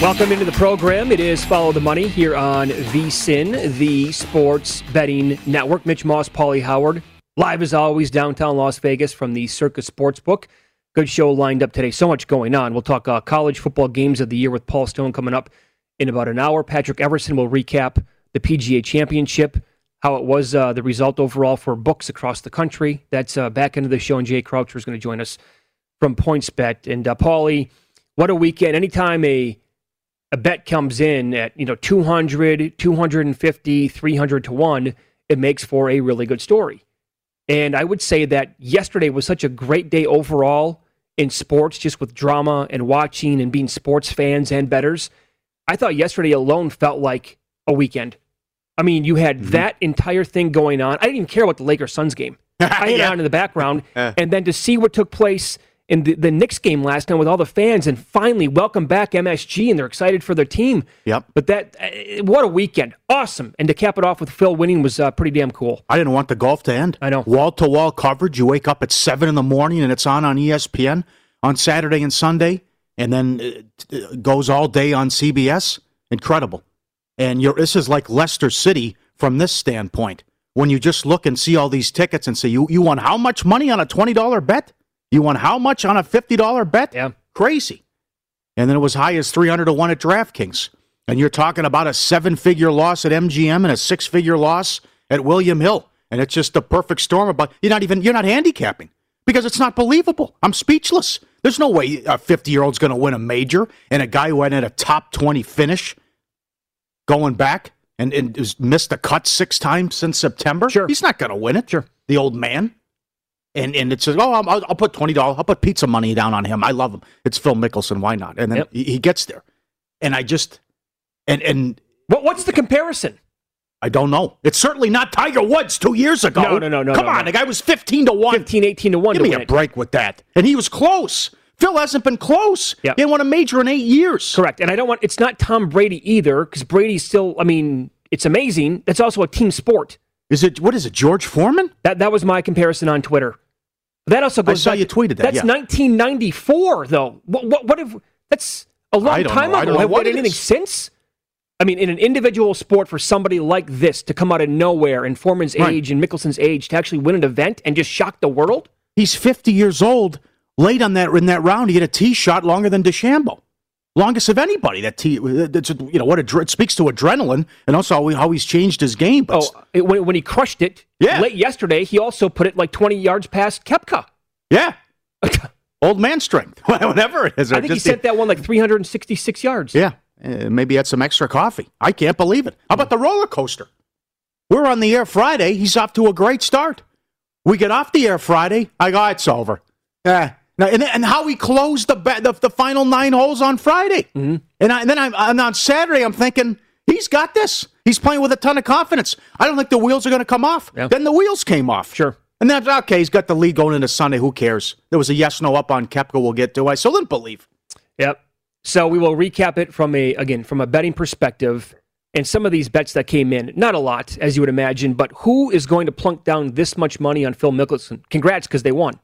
Welcome into the program. It is Follow the Money here on VSIN, the Sports Betting Network. Mitch Moss, Paulie Howard, live as always, downtown Las Vegas from the Circa Sportsbook. Good show lined up today. So much going on. We'll talk uh, college football games of the year with Paul Stone coming up in about an hour. Patrick Everson will recap the PGA Championship, how it was uh, the result overall for books across the country. That's uh, back into the show, and Jay Croucher is going to join us from PointsBet. And uh, Paulie, what a weekend! Anytime a a bet comes in at you know 200 250 300 to 1 it makes for a really good story. And i would say that yesterday was such a great day overall in sports just with drama and watching and being sports fans and betters i thought yesterday alone felt like a weekend. I mean you had mm-hmm. that entire thing going on. I didn't even care about the lakers suns game. I had yeah. it on in the background and then to see what took place in the, the Knicks game last night with all the fans, and finally welcome back MSG, and they're excited for their team. Yep. But that, uh, what a weekend! Awesome, and to cap it off with Phil winning was uh, pretty damn cool. I didn't want the golf to end. I know. Wall to wall coverage. You wake up at seven in the morning, and it's on on ESPN on Saturday and Sunday, and then it goes all day on CBS. Incredible. And you're, this is like Leicester City from this standpoint. When you just look and see all these tickets and say, you, you won how much money on a $20 bet? You won how much on a $50 bet? Yeah. Crazy. And then it was high as 300 to 1 at DraftKings. And you're talking about a seven figure loss at MGM and a six figure loss at William Hill. And it's just the perfect storm. But you're not even, you're not handicapping because it's not believable. I'm speechless. There's no way a 50 year old's going to win a major and a guy who had a top 20 finish going back and, and missed a cut six times since September. Sure. He's not going to win it. Sure. The old man and and it says, "Oh, I'll, I'll put twenty dollars. I'll put pizza money down on him. I love him. It's Phil Mickelson. Why not?" And then yep. he, he, gets there, and I just and and what what's the comparison? I don't know. It's certainly not Tiger Woods two years ago. No, no, no, no. Come no, on, no. the guy was fifteen to one, 15, 18 to one. Give to me a it. break with that. And he was close. Phil hasn't been close. Yep. He won a major in eight years. Correct. And I don't want. It's not Tom Brady either, because Brady's still. I mean, it's amazing. That's also a team sport. Is it? What is it? George Foreman? That that was my comparison on Twitter. That also goes. I saw back, you tweeted that. That's yeah. 1994, though. What, what, what if that's a long time know. ago? Have we anything since? I mean, in an individual sport, for somebody like this to come out of nowhere in Foreman's right. age and Mickelson's age to actually win an event and just shock the world. He's 50 years old. Late on that in that round, he hit a tee shot longer than DeChambeau. Longest of anybody. That t- that's you know what adre- it speaks to adrenaline and also how, he, how he's changed his game. But Oh, it, when, when he crushed it Yeah. late yesterday, he also put it like 20 yards past Koepka. yeah, old man strength, whatever it is. I think he sent that one like 366 yards. Yeah, uh, maybe had some extra coffee. I can't believe it. How about the roller coaster? We're on the air Friday. He's off to a great start. We get off the air Friday. I go, it's over. Yeah. Now, and, and how he closed the, the the final nine holes on Friday, mm-hmm. and, I, and then I'm, and on Saturday I'm thinking he's got this. He's playing with a ton of confidence. I don't think the wheels are going to come off. Yeah. Then the wheels came off. Sure. And that's okay. He's got the lead going into Sunday. Who cares? There was a yes no up on Koepka. We'll get to. I still didn't believe. Yep. So we will recap it from a again from a betting perspective and some of these bets that came in. Not a lot, as you would imagine, but who is going to plunk down this much money on Phil Mickelson? Congrats, because they won.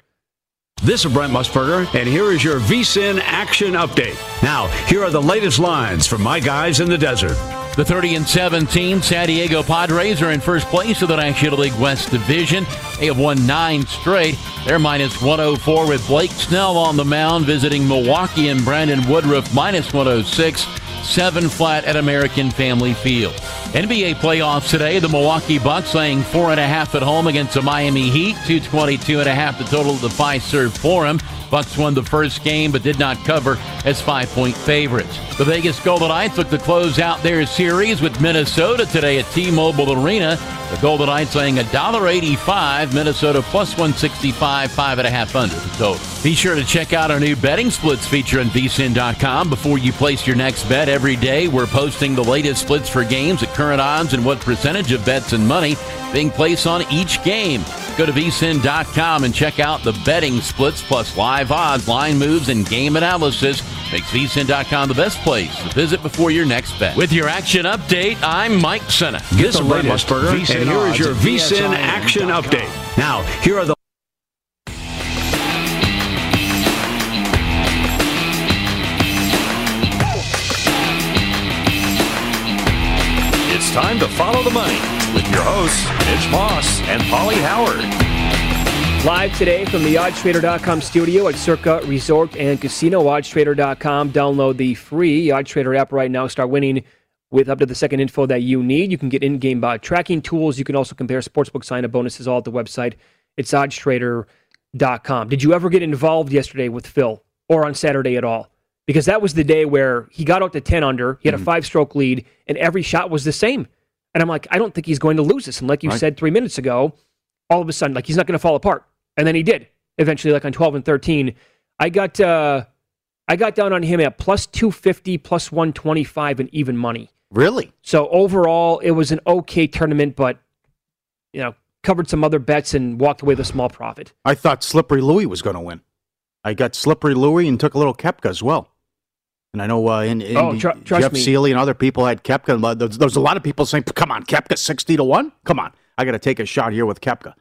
This is Brent Musburger, and here is your VSIN action update. Now, here are the latest lines from my guys in the desert. The 30 and 17 San Diego Padres are in first place of the National League West Division. They have won nine straight. They're minus 104 with Blake Snell on the mound visiting Milwaukee and Brandon Woodruff minus 106. Seven flat at American Family Field. NBA playoffs today. The Milwaukee Bucks laying four and a half at home against the Miami Heat. 222 and a half the total of the five serve for them. Bucks won the first game but did not cover as five point favorites. The Vegas Golden Knights look to close out their series with Minnesota today at T Mobile Arena. The Golden Knights laying $1.85, Minnesota plus 165, five and a half under the total. Be sure to check out our new betting splits feature on vsin.com before you place your next bet every day. We're posting the latest splits for games at current odds and what percentage of bets and money being placed on each game. Go to vsin.com and check out the betting splits plus live odds, line moves, and game analysis. Makes vsin.com the best place to visit before your next bet. With your action update, I'm Mike Senna. This is the Brent latest Musburger, and here is your VSIN action update. Now, here are the time to follow the money with your hosts, Mitch Moss and Paulie Howard. Live today from the oddstrader.com studio at Circa Resort and Casino. Oddstrader.com. Download the free OddStrader app right now. Start winning with up to the second info that you need. You can get in-game uh, tracking tools. You can also compare sportsbook sign-up bonuses all at the website. It's oddstrader.com. Did you ever get involved yesterday with Phil or on Saturday at all? Because that was the day where he got out to 10 under. He had a five-stroke lead, and every shot was the same. And I'm like, I don't think he's going to lose this. And like you Right. said three minutes ago, all of a sudden, like he's not going to fall apart. And then he did eventually, like on 12 and 13. I got uh, I got down on him at plus 250, plus 125, and even money. Really? So overall, it was an okay tournament, but you know, covered some other bets and walked away with a small profit. I thought Slippery Louie was going to win. I got Slippery Louie and took a little Koepka as well. And I know uh, in, in Oh, tr- Jeff me. Seeley and other people had Koepka. Uh, There there a lot of people saying, "Come on, Koepka, sixty to one. Come on, I got to take a shot here with Koepka."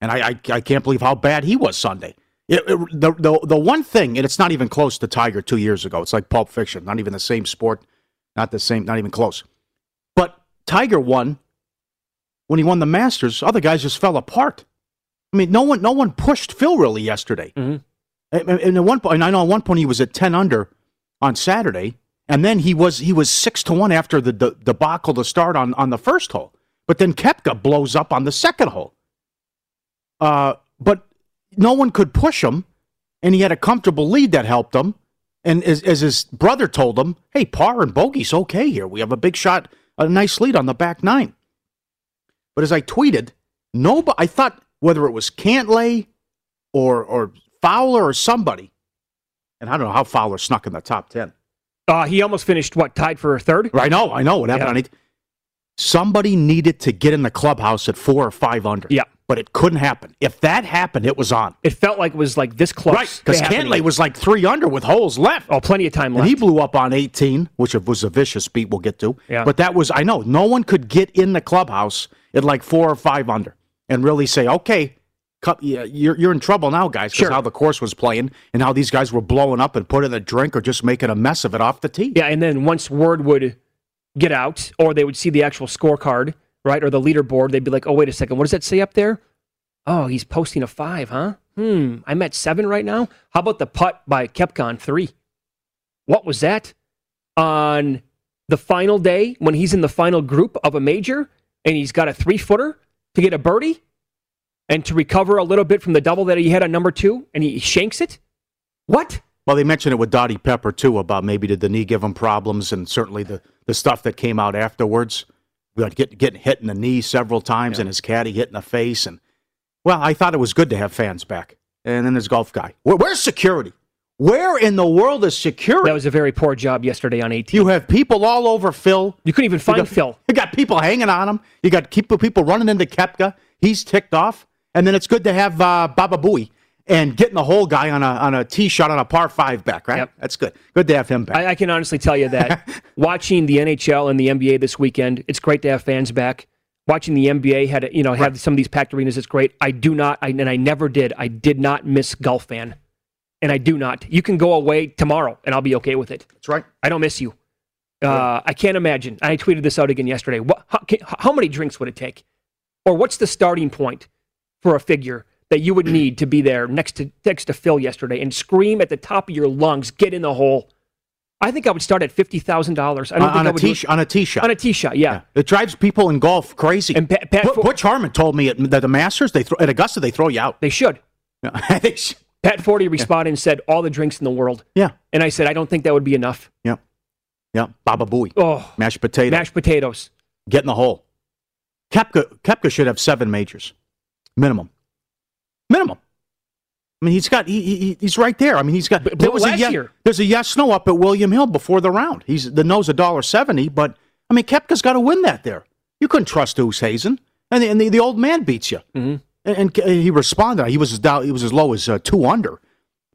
And I, I, I can't believe how bad he was Sunday. It, it- the, the the one thing, and it's not even close to Tiger two years ago. It's like Pulp Fiction, not even the same sport, not the same, not even close. But Tiger won when he won the Masters. Other guys just fell apart. I mean, no one no one pushed Phil really yesterday. Mhm. And, and at one point, and I know at one point he was at ten under on Saturday, and then he was he was six to one after the, the debacle to start on on the first hole. But then Koepka blows up on the second hole. Uh, but no one could push him, and he had a comfortable lead that helped him. And as, as his brother told him, "Hey, par and bogey's okay here. We have a big shot, a nice lead on the back nine. But as I tweeted, nobody. I thought whether it was Cantlay or or Fowler or somebody, and I don't know how Fowler snuck in the top ten. Uh, he almost finished what tied for a third. I know, I know what happened. Yeah. on it. Somebody needed to get in the clubhouse at four or five under. Yeah. but it couldn't happen. If that happened, it was on. It felt like it was like this close. Right, because. Cantlay was like three under with holes left. oh plenty of time And he blew up on 18, which was a vicious beat we'll get to. Yeah. But that was, I know, no one could get in the clubhouse at like four or five under and really say, okay, you're, you're in trouble now, guys, because Sure. how the course was playing and how these guys were blowing up and putting a drink or just making a mess of it off the tee. Yeah, and then once word would get out, or they would see the actual scorecard, right, or the leaderboard, they'd be like, "Oh, wait a second, what does that say up there? Oh, he's posting a five, huh? Hmm, I'm at seven right now. How about the putt by Kepcon three? What was that? on the final day when he's in the final group of a major and he's got a three footer to get a birdie and to recover a little bit from the double that he had on number two and he shanks it? What? Well, they mentioned it with Dottie Pepper too about maybe did the knee give him problems, and certainly the, the stuff that came out afterwards, get, getting hit in the knee several times, yeah. and his caddy hit in the face, and well, I thought it was good to have fans back. And then there's golf guy. Where, where's security? Where in the world is security? That was a very poor job yesterday on 18. You have people all over Phil. You couldn't even find you got, Phil. You got people hanging on him. You got people running into Koepka. He's ticked off. And then it's good to have uh, Baba Booey and getting the whole guy on a on a tee shot on a par five back, right? Yep. That's good. Good to have him back. I, I can honestly tell you that watching the NHL and the NBA this weekend, it's great to have fans back. Watching the NBA had you know right. have some of these packed arenas, it's great. I do not, I, and I never did. I did not miss golf fan, and I do not. You can go away tomorrow, and I'll be okay with it. That's right. I don't miss you. Uh, I can't imagine. I tweeted this out again yesterday. What, how, can, how many drinks would it take, or what's the starting point for a figure? that you would need to be there next to next to Phil yesterday and scream at the top of your lungs, "Get in the hole." I think I would start at fifty thousand dollars. On, on, a tee on a tee shot. On a tee shot, yeah. yeah. It drives people in golf crazy. And Pat, Pat Butch Harmon told me at the, the Masters, they throw, at Augusta, they throw you out. They should. Yeah, they should. Pat Forde responded yeah. and said, "All the drinks in the world." Yeah. And I said, "I don't think that would be enough." Yeah. Yeah. Baba Booey. Oh, mashed potatoes. Mashed potatoes. Get in the hole. Koepka, Koepka should have seven majors, minimum. Minimum. I mean, he's got he, he he's right there. I mean, he's got. there was a yes, year. There's a yes no up at William Hill before the round. He's the nose a dollar seventy, but I mean, Koepka's got to win that there. You couldn't trust Oosthuizen, and the, and the, the old man beats you. Mm-hmm. And, and, he responded. He was as down, he was as low as uh, two under.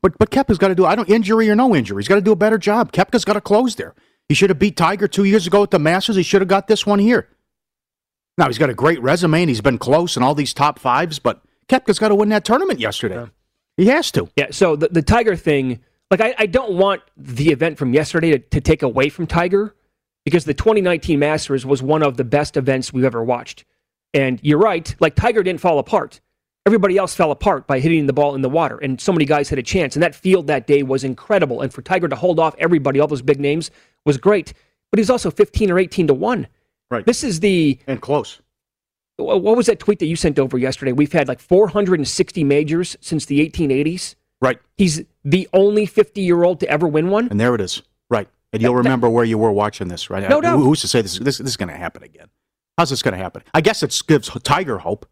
But but Koepka's got to do. I don't injury or no injury. He's got to do a better job. Koepka's got to close there. He should have beat Tiger two years ago at the Masters. He should have got this one here. Now he's got a great resume and he's been close in all these top fives. But Koepka's got to win that tournament yesterday. Yeah. He has to. Yeah. So the, the Tiger thing, like, I, I don't want the event from yesterday to, to take away from Tiger because the 2019 Masters was one of the best events we've ever watched. And you're right, like, Tiger didn't fall apart. Everybody else fell apart by hitting the ball in the water, and so many guys had a chance. And that field that day was incredible. And for Tiger to hold off everybody, all those big names, was great. But he's also 15 or 18 to 1. Right. This is the. And close what was that tweet that you sent over yesterday? We've had like 460 majors since the 1880s. Right. He's the only 50 year old to ever win one. And there it is. Right. And you'll remember where you were watching this, right? No doubt. Who's to say this, this, this is going to happen again? How's this going to happen? I guess it gives Tiger hope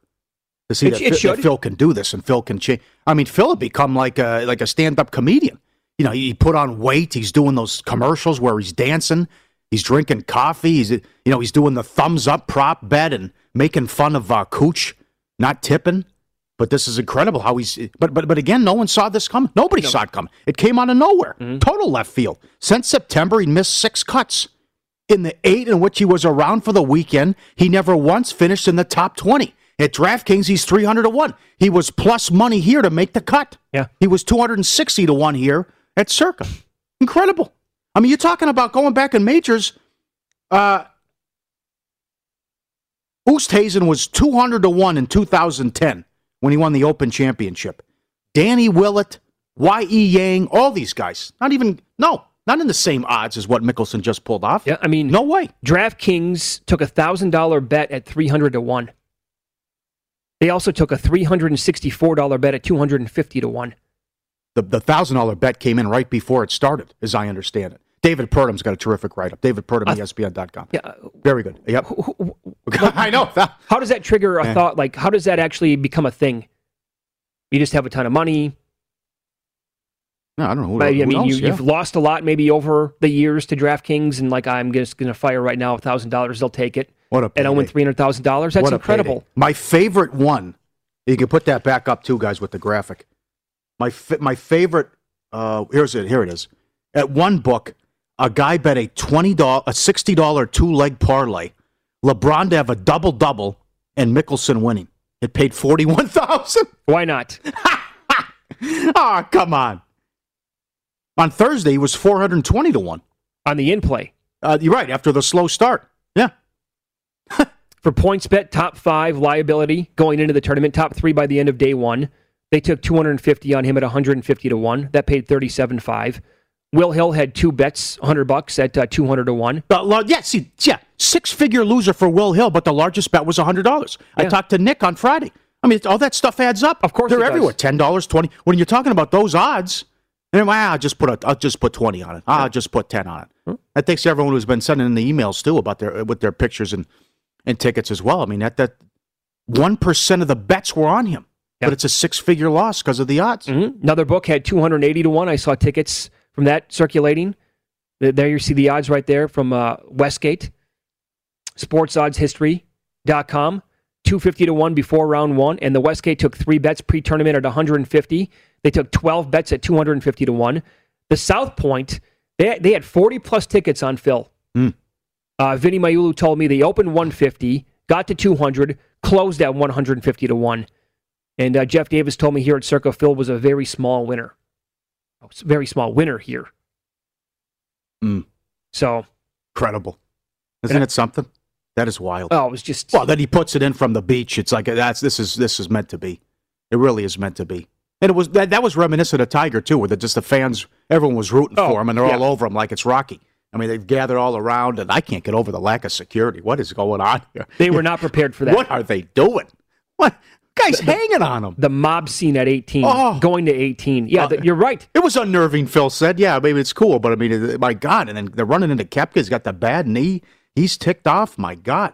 to see it, that, it Phil, that, Phil can do this and Phil can change. I mean, Phil had become like a like a stand up comedian. You know, he put on weight. He's doing those commercials where he's dancing. He's drinking coffee. He's you know he's doing the thumbs up prop bet and making fun of uh, Cooch not tipping. But this is incredible how he's. But but but again, no one saw this coming. Nobody no. saw it coming. It came out of nowhere. Mm-hmm. Total left field. Since September, he missed six cuts. In the eight in which he was around for the weekend, he never once finished in the top twenty. At DraftKings, he's three hundred to one. He was plus money here to make the cut. Yeah, he was two hundred and sixty to one here at Circa. Incredible. I mean, you're talking about going back in majors. Uh, Oosthuizen was 200 to 1 in 2010 when he won the Open Championship. Danny Willett, Y.E. Yang, all these guys. Not even, no, not in the same odds as what Mickelson just pulled off. Yeah, I mean, no way. DraftKings took a $1,000 bet at 300 to 1. They also took a $364 bet at 250 to 1. The, the $1,000 bet came in right before it started, as I understand it. David Purdum's got a terrific write up. David Purdum, uh, ESPN.com. Yeah. Very good. Yep. I know. how does that trigger a yeah. thought? Like, how does that actually become a thing? You just have a ton of money. No, I don't know. Who, I, who mean, knows? you, have lost a lot maybe over the years to DraftKings, and like, I'm just going to fire right now $1,000. They'll take it. What a And I'll win $300,000. That's what incredible. My favorite one, you can put that back up too, guys, with the graphic. My, my favorite, uh, here's it. Here it is. At one book, a guy bet a twenty dollar, a sixty dollar two leg parlay, LeBron to have a double double, and Mickelson winning. It paid forty one thousand. Why not? oh, come on. On Thursday, he was four hundred twenty to one on the in play. Uh, you're right. After the slow start, yeah. For points bet, top five liability going into the tournament, top three by the end of day one. They took 250 on him at 150 to one. That paid 37.5. Will Hill had two bets, 100 bucks at uh, 200 to 1. The, lo- yeah, see, yeah, six figure loser for Will Hill, but the largest bet was $100. I talked to Nick on Friday. I mean, all that stuff adds up. Of course they're everywhere. Ten dollars, twenty. When you're talking about those odds, and well, I'll just put a, I'll just put twenty on it. I'll just put ten on it. That takes everyone who's been sending in the emails too about their with their pictures and and tickets as well. I mean, that that one percent of the bets were on him, Yeah. but it's a six figure loss because of the odds. Mhm. Another book had 280 to 1. I saw tickets from that circulating. There you see the odds right there from uh, Westgate. SportsOddsHistory.com. 250 to 1 before round one. And the Westgate took three bets pre tournament at 150. They took 12 bets at 250 to 1. The South Point, they, they had 40 plus tickets on Phil. Hmm. Uh, Vinny Magliulo told me they opened 150, got to 200, closed at 150 to 1. And uh, Jeff Davis told me here at Circa Phil was a very small winner. It's a very small winner here. Mm. So, Incredible, isn't it something? That is wild. oh, it was just. Well, then he puts it in from the beach. It's like that's this is this is meant to be. It really is meant to be. And it was that, that was reminiscent of Tiger too, where the, just the fans, everyone was rooting Oh, for him, and they're yeah. all over him like it's Rocky. I mean, they've gathered all around, and I can't get over the lack of security. What is going on here? they were not prepared for that. What are they doing? What guys hanging on him? The mob scene at 18, Oh. going to 18. Yeah, Uh, th- you're right. It was unnerving. Phil said, "Yeah, maybe it's cool, but I mean, my God!" And then they're running into Koepka. He's got the bad knee. He's ticked off. My God.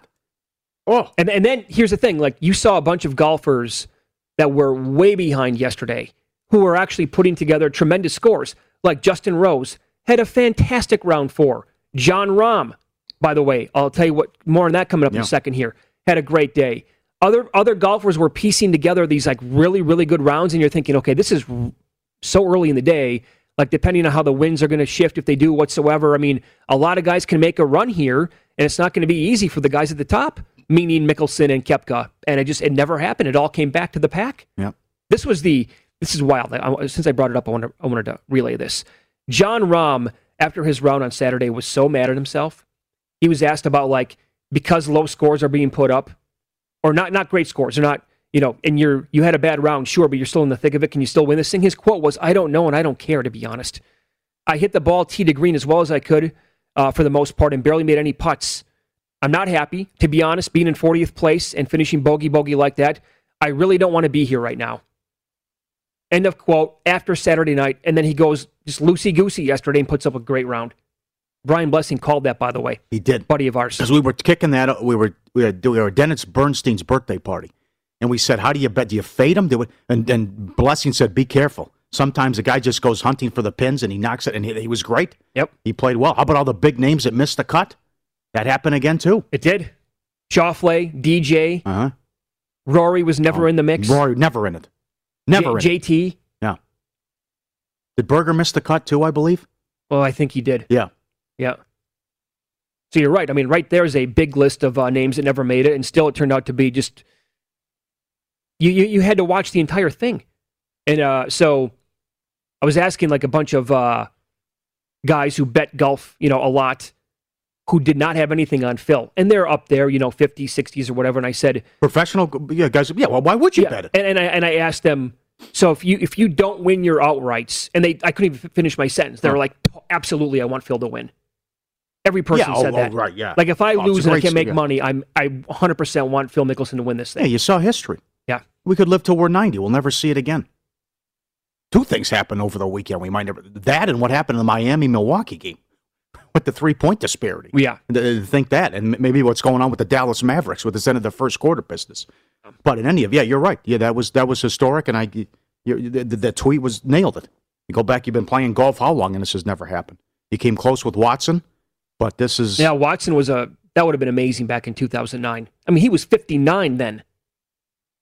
Oh, And and then here's the thing: like you saw a bunch of golfers that were way behind yesterday, who were actually putting together tremendous scores. Like Justin Rose had a fantastic round four. Jon Rahm, by the way, I'll tell you what more on that coming up in a second. Here had a great day. Other other golfers were piecing together these like really really good rounds, and you're thinking, okay, this is so early in the day. Like depending on how the winds are going to shift, if they do whatsoever. I mean, a lot of guys can make a run here, and it's not going to be easy for the guys at the top, meaning Mickelson and Koepka. And it just it never happened. It all came back to the pack. yeah. This was the this is wild. I, since I brought it up, I wanted I wanted to relay this. Jon Rahm, after his round on Saturday, was so mad at himself. He was asked about like because low scores are being put up, or not not great scores. They're not you know, and you're you had a bad round, sure, but you're still in the thick of it. Can you still win this thing? His quote was, "I don't know, and I don't care." To be honest, I hit the ball tee to green as well as I could uh, for the most part, and barely made any putts. I'm not happy, to be honest, being in 40th place and finishing bogey bogey like that. I really don't want to be here right now. End of quote after Saturday night. And then he goes just loosey goosey yesterday and puts up a great round. Brian Blessing called that, by the way, He did. buddy of ours. because we were kicking that. We were we were, we were Dennis Bernstein's birthday party, and we said, "How do you bet? Do you fade him?" Do it? And and Blessing said, "Be careful. Sometimes a guy just goes hunting for the pins and he knocks it, and he, he was great. Yep, He played well. How about all the big names that missed the cut? That happened again too. it did. Schauffele, DJ, Uh huh. Rory was never in the mix. Rory never in it. Never J- in it. JT. Yeah. Did Berger miss the cut too? I believe. Well, I think he did. Yeah. Yeah. So you're right. I mean, right there is a big list of uh, names that never made it, and still it turned out to be just you. You, you had to watch the entire thing, and uh, so I was asking like a bunch of uh, guys who bet golf, you know, a lot, who did not have anything on Phil, and they're up there, you know, 50s, 60s, or whatever. And I said, Professional. Yeah, guys. Yeah. Well, why would you yeah, bet it? and, and I and I asked them. So if you if you don't win your outrights, and they I couldn't even finish my sentence. They were Oh. like, absolutely, I want Phil to win. Every person Yeah, oh, said oh, that. right, yeah. Like if I Oh, lose and I can't make yeah. money, I'm I 100 percent want Phil Mickelson to win this thing. Yeah, you saw history. Yeah. We could live till we're 90. We'll never see it again. Two things happened over the weekend. We might never. That and what happened in the Miami Milwaukee game with the three point disparity. Yeah. Th- th- Think that. And maybe what's going on with the Dallas Mavericks with the end of the first quarter business. But in any of, yeah, you're right. Yeah, that was that was historic. And I, the, the tweet was nailed it. You go back, you've been playing golf how long? And this has never happened. You came close with Watson, but this is. Yeah, Watson was a that would have been amazing back in 2009. I mean, he was 59 then.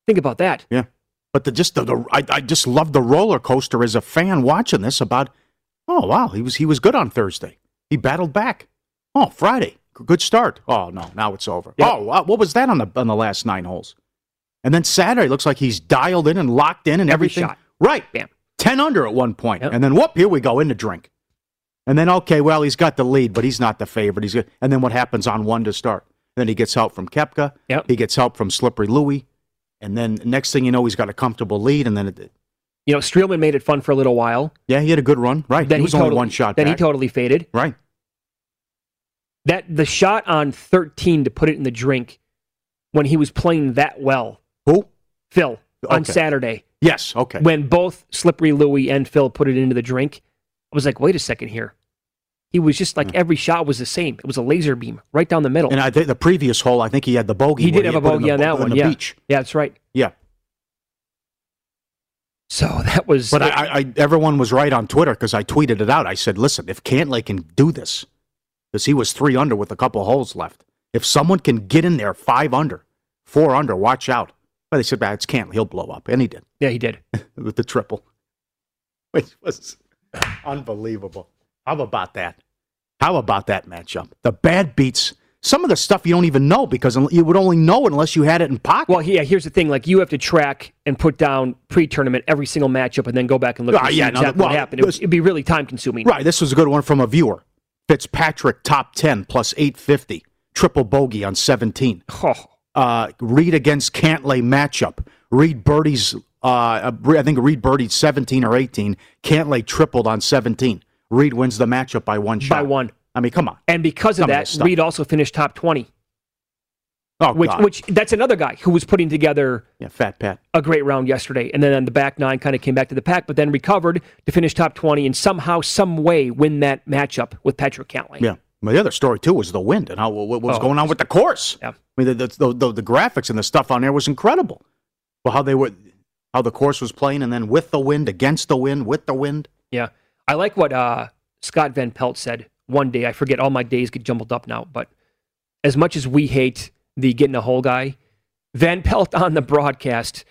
Think about that. Yeah. But the just the, the I, I just love the roller coaster as a fan watching this about oh wow, he was he was good on Thursday. He battled back. Oh, Friday. Good start. Oh no, now it's over. Yep. Oh, wow, what was that on the on the last nine holes? And then Saturday looks like he's dialed in and locked in and Every everything. shot. Right. Bam. 10 under at one point. Yep. And then whoop, here we go in the drink. And then okay, well, he's got the lead, but he's not the favorite. He's good. And then what happens on one to start? Then he gets help from Koepka. Yep. He gets help from Slippery Louie. And then next thing you know, he's got a comfortable lead. And then it, You know, Streelman made it fun for a little while. Yeah, he had a good run. Right. Then he was totally, only one shot Then back. he totally faded. right. That the shot on 13 to put it in the drink when he was playing that well, Who? Phil, on Saturday, Yes. Okay. when both Slippery Louie and Phil put it into the drink, I was like, wait a second here. He was just like every shot was the same. It was a laser beam right down the middle. Hmm. and I think the previous hole, I think he had the bogey. he did have a bogey on that one. the yeah, beach. yeah, that's right. Yeah. So that was. But I, I, I, everyone was right on Twitter because I tweeted it out. I said, "Listen, if Cantlay can do this, because he was three under with a couple holes left, if someone can get in there five under, four under, watch out." But they said, "Bah, it's Cantlay. He'll blow up," and he did yeah, he did. with the triple, which was unbelievable. How about that? How about that matchup? The bad beats some of the stuff you don't even know because you would only know unless you had it in pocket. Well, yeah. Here's the thing: like you have to track and put down pre-tournament every single matchup, and then go back and look see yeah, no, exactly well, what happened. It would, it'd be really time consuming. Right. This was a good one from a viewer. Fitzpatrick top 10 plus 850. Triple bogey on 17. Oh, Uh, Reed against Cantlay matchup. Reed Birdie's, uh, I think Reed Birdie's 17 or 18. Cantlay tripled on 17. Reed wins the matchup by one shot. by one. I mean, come on. And because of that. Reed also finished top twenty. Oh, Which, God. which that's another guy who was putting together yeah, Fat Pat. a great round yesterday, and then on the back nine kind of came back to the pack, but then recovered to finish top twenty and somehow, some way, win that matchup with Patrick Cantlay. Yeah. But the other story, too, was the wind and how, what, what was Oh. going on with the course. Yeah. I mean, the, the, the, the graphics and the stuff on there was incredible. Well, how they were, how the course was playing, and then with the wind, against the wind, with the wind. Yeah. I like what uh, Scott Van Pelt said one day. I forget, all my days get jumbled up now. But as much as we hate the getting a hole guy, Van Pelt on the broadcast,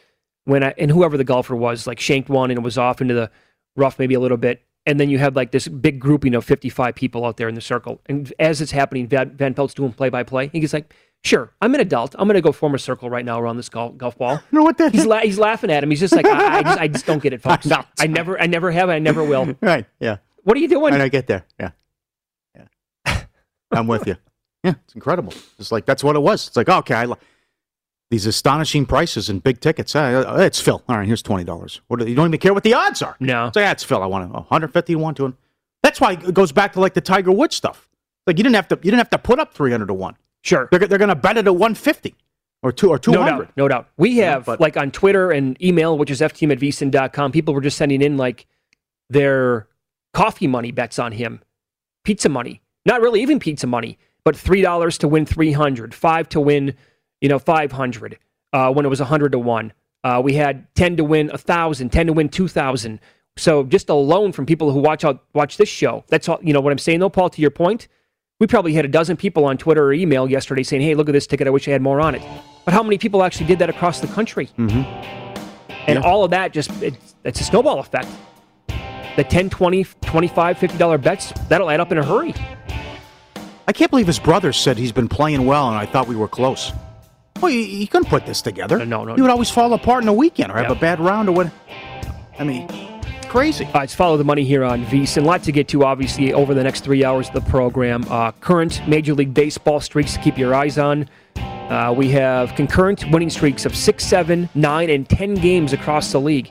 when I, and whoever the golfer was, like shanked one and it was off into the rough maybe a little bit. And then you have like this big grouping of 55 people out there in the circle. And as it's happening, Van, Van Pelt's doing play by play. He's like, sure, I'm an adult. I'm going to go form a circle right now around this golf, golf ball. No, what that He's, la- he's laughing at him. He's just like, I, I, just, I just don't get it, folks. No, I never, I never have, I never will. Right. Yeah. What are you doing? And I get there. Yeah. Yeah. I'm with you. Yeah. It's incredible. It's like, that's what it was. It's like, okay, I, li- these astonishing prices and big tickets. Uh, uh, it's Phil. All right, here's $20. What, do- you don't even care what the odds are. No. So, yeah, it's Phil. I want to 150 to 1 to 1. That's why it goes back to like the Tiger Woods stuff. Like you didn't have to, you didn't have to put up 300 to 1. Sure. They're, they're going to bet it at 150 or two or 200. No doubt. No doubt. We have, but- like, on Twitter and email, which is ftm at vsin.com, people were just sending in, like, their coffee money bets on him, pizza money. Not really even pizza money, but $3 to win 300 5 to win, you know, 500 uh, when it was 100 to 1. Uh, we had 10 to win 1,000, 10 to win 2,000. So just alone from people who watch out, watch this show. That's all, you know, what I'm saying, though, Paul, to your point, we probably had a dozen people on Twitter or email yesterday saying, hey, look at this ticket. I wish I had more on it. But how many people actually did that across the country? Mhm. And Yeah. all of that just, it's, it's a snowball effect. The 10, 20, 25, $50 bets, that'll add up in a hurry. I can't believe his brother said he's been playing well, and I thought we were close. Well, you, you couldn't put this together. No, no, no. You would always fall apart in a weekend or have Yeah. a bad round or what. I mean, crazy. Uh, it's follow the money here on. A lot to get to, obviously, over the next three hours of the program. Uh, current Major League Baseball streaks to keep your eyes on. Uh, we have concurrent winning streaks of six, seven, nine, and 10 games across the league.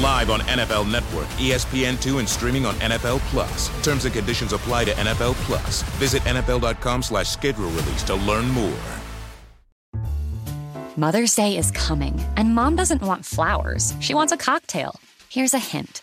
Live on NFL Network, ESPN2, and streaming on NFL Plus. Terms and conditions apply to NFL Plus. Visit NFL.com slash schedule release to learn more. Mother's Day is coming, and mom doesn't want flowers. She wants a cocktail. Here's a hint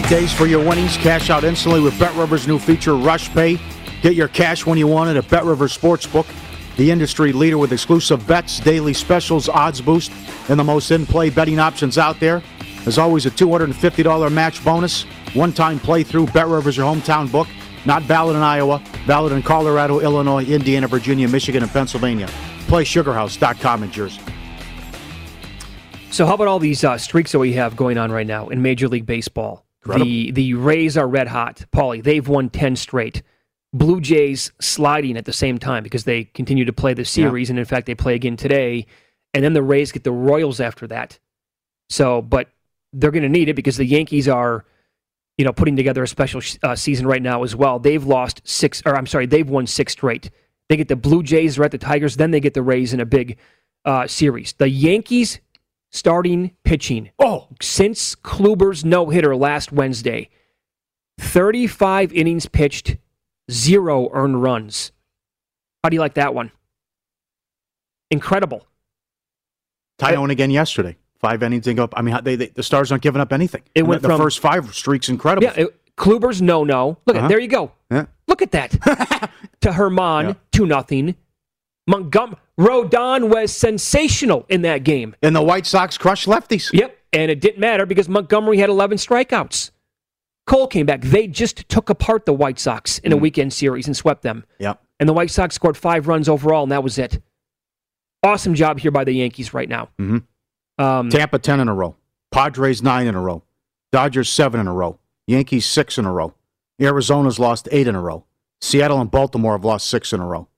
Don't days for your winnings. Cash out instantly with Bet Rivers' new feature, Rush Pay. Get your cash when you want it at Bet Rivers Sportsbook, the industry leader with exclusive bets, daily specials, odds boost, and the most in-play betting options out there. There's always a $250 match bonus. One-time playthrough. Bet Rivers, your hometown book. Not valid in Iowa. Valid in Colorado, Illinois, Indiana, Virginia, Michigan, and Pennsylvania. Play SugarHouse.com in Jersey. So how about all these uh, streaks that we have going on right now in Major League Baseball? Incredible. The the Rays are red hot. Paulie, they've won ten straight. Blue Jays sliding at the same time because they continue to play the series, and in fact they play again today. And then the Rays get the Royals after that. So, but they're going to need it because the Yankees are, you know, putting together a special uh, season right now as well. They've lost six, or I'm sorry, they've won six straight. They get the Blue Jays, they're the Tigers, then they get the Rays in a big uh, series. The Yankees starting pitching. Oh, since Kluber's no hitter last Wednesday, 35 innings pitched, zero earned runs. How do you like that one? Incredible. Taillon again yesterday. Five innings and go up. I mean, they, they, the Stars aren't giving up anything. It went the, from- the first five streaks incredible. Yeah, it, Kluber's no no. Look Uh-huh. at there you go. Yeah. Look at that. to Herman, Yeah. two nothing. Montgomery Rodon was sensational in that game. And the White Sox crushed lefties. Yep, and it didn't matter because Montgomery had 11 strikeouts. Cole came back. They just took apart the White Sox in a Mm. weekend series and swept them. Yep. And the White Sox scored five runs overall, and that was it. Awesome job here by the Yankees right now. Mm-hmm. Um, Tampa 10 in a row. Padres 9 in a row. Dodgers 7 in a row. Yankees 6 in a row. Arizona's lost 8 in a row. Seattle and Baltimore have lost 6 in a row.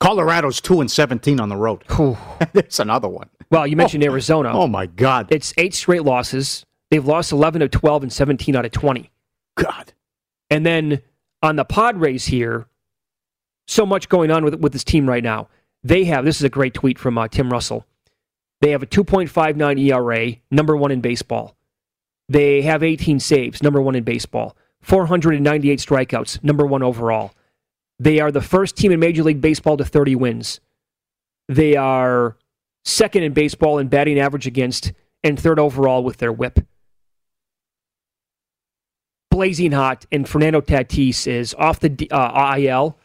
Colorado's 2 and 17 on the road. There's another one. well, you mentioned Arizona. Oh, my God. It's eight straight losses. They've lost 11 of 12 and 17 out of 20. God. And then on the Padres here, so much going on with, with this team right now. They have, this is a great tweet from uh, Tim Russell. They have a 2.59 ERA, number one in baseball. They have 18 saves, number one in baseball. 498 strikeouts, number one overall. They are the first team in Major League Baseball to 30 wins. They are second in baseball in batting average against and third overall with their whip. Blazing hot, and Fernando Tatis is off the uh, IL.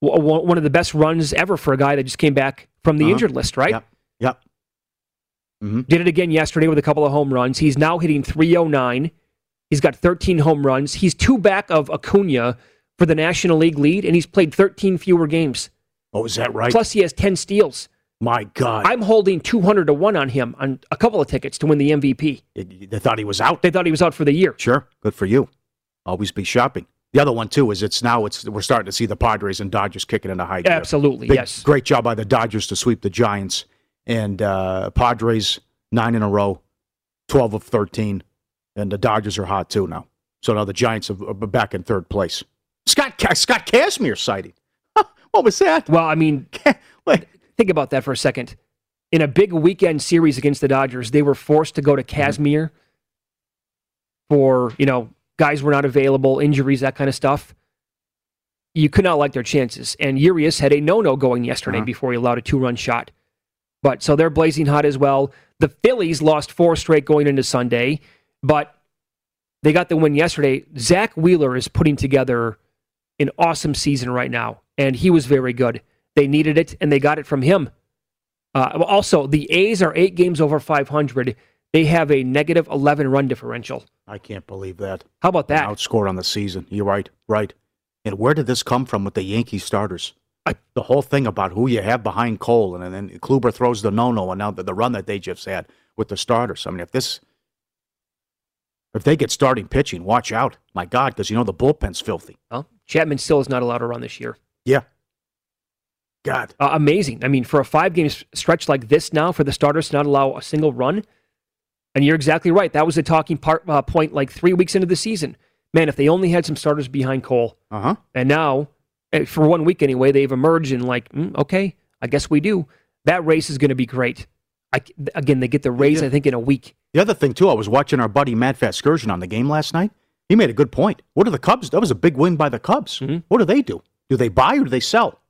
One of the best runs ever for a guy that just came back from the Uh-huh. injured list, right? Yep. Yep. Mm-hmm. Did it again yesterday with a couple of home runs. He's now hitting 309. He's got 13 home runs. He's two back of Acuna for the National League lead, and he's played 13 fewer games. Oh, is that right? Plus, he has 10 steals. My God. I'm holding 200 to 1 on him on a couple of tickets to win the MVP. They thought he was out. They thought he was out for the year. Sure. Good for you. Always be shopping. The other one too is it's now it's we're starting to see the Padres and Dodgers kicking into high gear. Absolutely, Big- yes. Great job by the Dodgers to sweep the Giants and uh, Padres nine in a row, twelve of thirteen, and the Dodgers are hot too now. So now the Giants are are back in third place. Scott Ca- Scott Kazmir sighting. what was that? Well, I mean, think about that for a second. In a big weekend series against the Dodgers, they were forced to go to Kazmir for, you know, guys were not available, injuries, that kind of stuff. You could not like their chances. And Urias had a no no going yesterday Uh-huh. before he allowed a two run shot. But so they're blazing hot as well. The Phillies lost four straight going into Sunday, but they got the win yesterday. Zack Wheeler is putting together an awesome season right now, and he was very good. They needed it, and they got it from him. Uh, also, the A's are eight games over 500. They have a negative 11 run differential. I can't believe that. How about that? Outscore on the season. You're right. Right. And where did this come from with the Yankee starters? the whole thing about who you have behind Cole, and then Kluber throws the no-no, and now the, the run that they just had with the starters. I mean, if this, if they get starting pitching, watch out, my God, because you know the bullpen's filthy. Well, Chapman still is not allowed to run this year. Yeah. God. Uh, amazing. I mean, for a five game stretch like this now, for the starters to not allow a single run, and you're exactly right. That was a talking part, uh, point like three weeks into the season. Man, if they only had some starters behind Cole, Uh huh. and now, eh, for one week anyway, they've emerged and like, mm, okay, I guess we do. That race is going to be great. I, again, they get the race, I think, in a week. The other thing too, I was watching our buddy Matt Vasgersian on the game last night. He made a good point. What do the Cubs? That was a big win by the Cubs. What do they do? Do they buy or do they sell?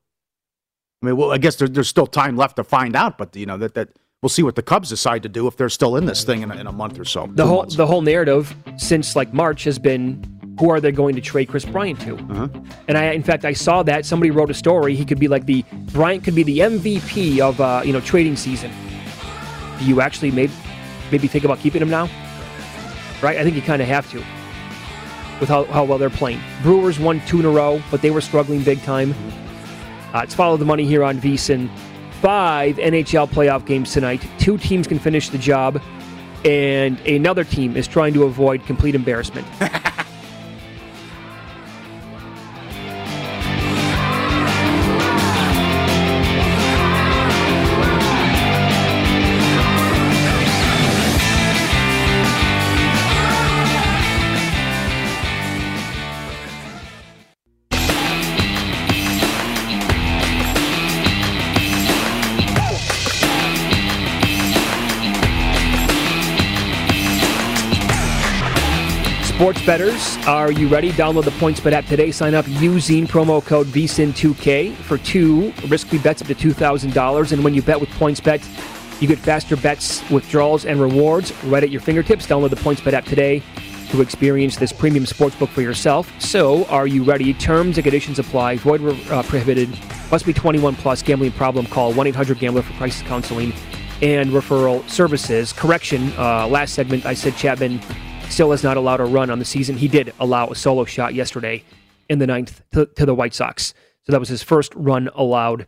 I mean, well, I guess there, there's still time left to find out, but you know that that we'll see what the Cubs decide to do if they're still in this thing in a, in a month or so. The whole months. the whole narrative since like March has been who are they going to trade Kris Bryant to? Uh-huh. And I, in fact, I saw that somebody wrote a story. He could be like the Bryant could be the MVP of uh, you know trading season. You actually maybe maybe think about keeping him now? Right? I think you kind of have to with how, how well they're playing. Brewers won two in a row, but they were struggling big time. Uh, it's follow the money here on VSIN. Five NHL playoff games tonight. Two teams can finish the job, and another team is trying to avoid complete embarrassment. Betters, are you ready? Download the PointsBet app today. Sign up using promo code VSIN2K for two risk-free bets up to $2,000. And when you bet with PointsBet, you get faster bets, withdrawals, and rewards right at your fingertips. Download the PointsBet app today to experience this premium sportsbook for yourself. So, are you ready? Terms and conditions apply. Void where uh, prohibited. Must be 21 plus. Gambling problem? Call 1-800-GAMBLER for crisis counseling and referral services. Correction. Uh, last segment, I said Chapman still is not allowed a run on the season. He did allow a solo shot yesterday in the ninth to, to the White Sox. So that was his first run allowed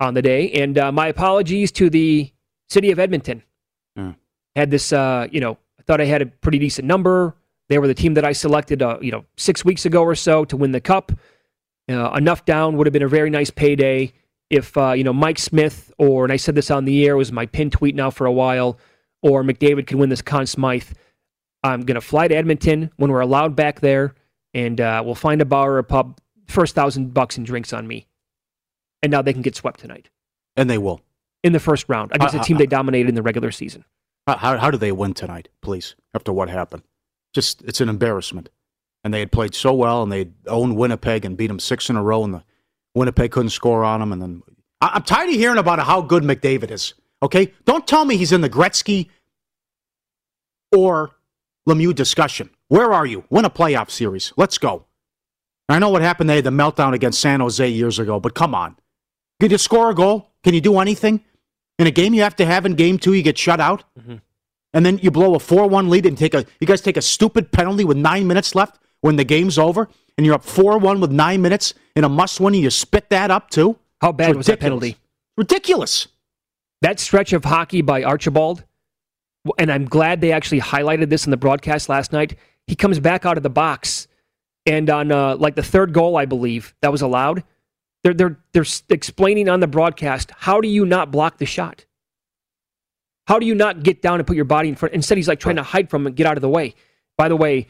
on the day. And uh, my apologies to the city of Edmonton. Had this, uh, you know, I thought I had a pretty decent number. They were the team that I selected, uh, you know, six weeks ago or so to win the cup. Uh, enough down would have been a very nice payday if, uh, you know, Mike Smith or, and I said this on the air, was my pin tweet now for a while, or McDavid could win this Conn Smythe. I'm going to fly to Edmonton when we're allowed back there, and uh, we'll find a bar or a pub. First thousand bucks in drinks on me. And now they can get swept tonight and they will. in the first round against Uh, a team uh, they dominated in the regular season. How, how, how do they win tonight, please, after what happened? Just, it's an embarrassment. And they had played so well, and they owned Winnipeg and beat them six in a row, and the Winnipeg couldn't score on them. And then I, I'm tired of hearing about how good McDavid is. Okay? Don't tell me he's in the Gretzky or Lemieux discussion. Where are you? Win a playoff series. Let's go. I know what happened. They had the meltdown against San Jose years ago, but come on. Can you score a goal? Can you do anything? In a game you have to have in game two, you get shut out? Mm-hmm. and then you blow a 4-1 lead and take a you guys take a stupid penalty with nine minutes left when the game's over and you're up 4-1 with nine minutes in a must-win and you spit that up too how bad was that penalty? ridiculous That stretch of hockey by Archibald, and I'm glad they actually highlighted this in the broadcast last night. He comes back out of the box, and on uh, like the third goal, I believe that was allowed. They're they're they're explaining on the broadcast how do you not block the shot? How do you not get down and put your body in front? Instead, he's like trying to hide from it, get out of the way. By the way,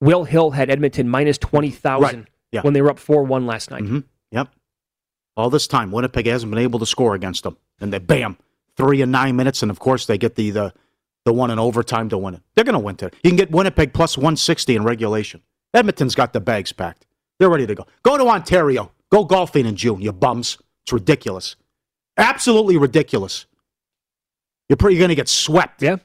Will Hill had Edmonton minus twenty thousand Right. Yeah. when they were up four one last night. hmm Yep. All this time, Winnipeg hasn't been able to score against them, and they bam, three in nine minutes, and of course they get the the the one in overtime to win it. They're going to win today. You can get Winnipeg plus one sixty in regulation. Edmonton's got the bags packed. They're ready to go. Go to Ontario. Go golfing in June, you bums. It's ridiculous. Absolutely ridiculous. You're pretty going to get swept. Yeah.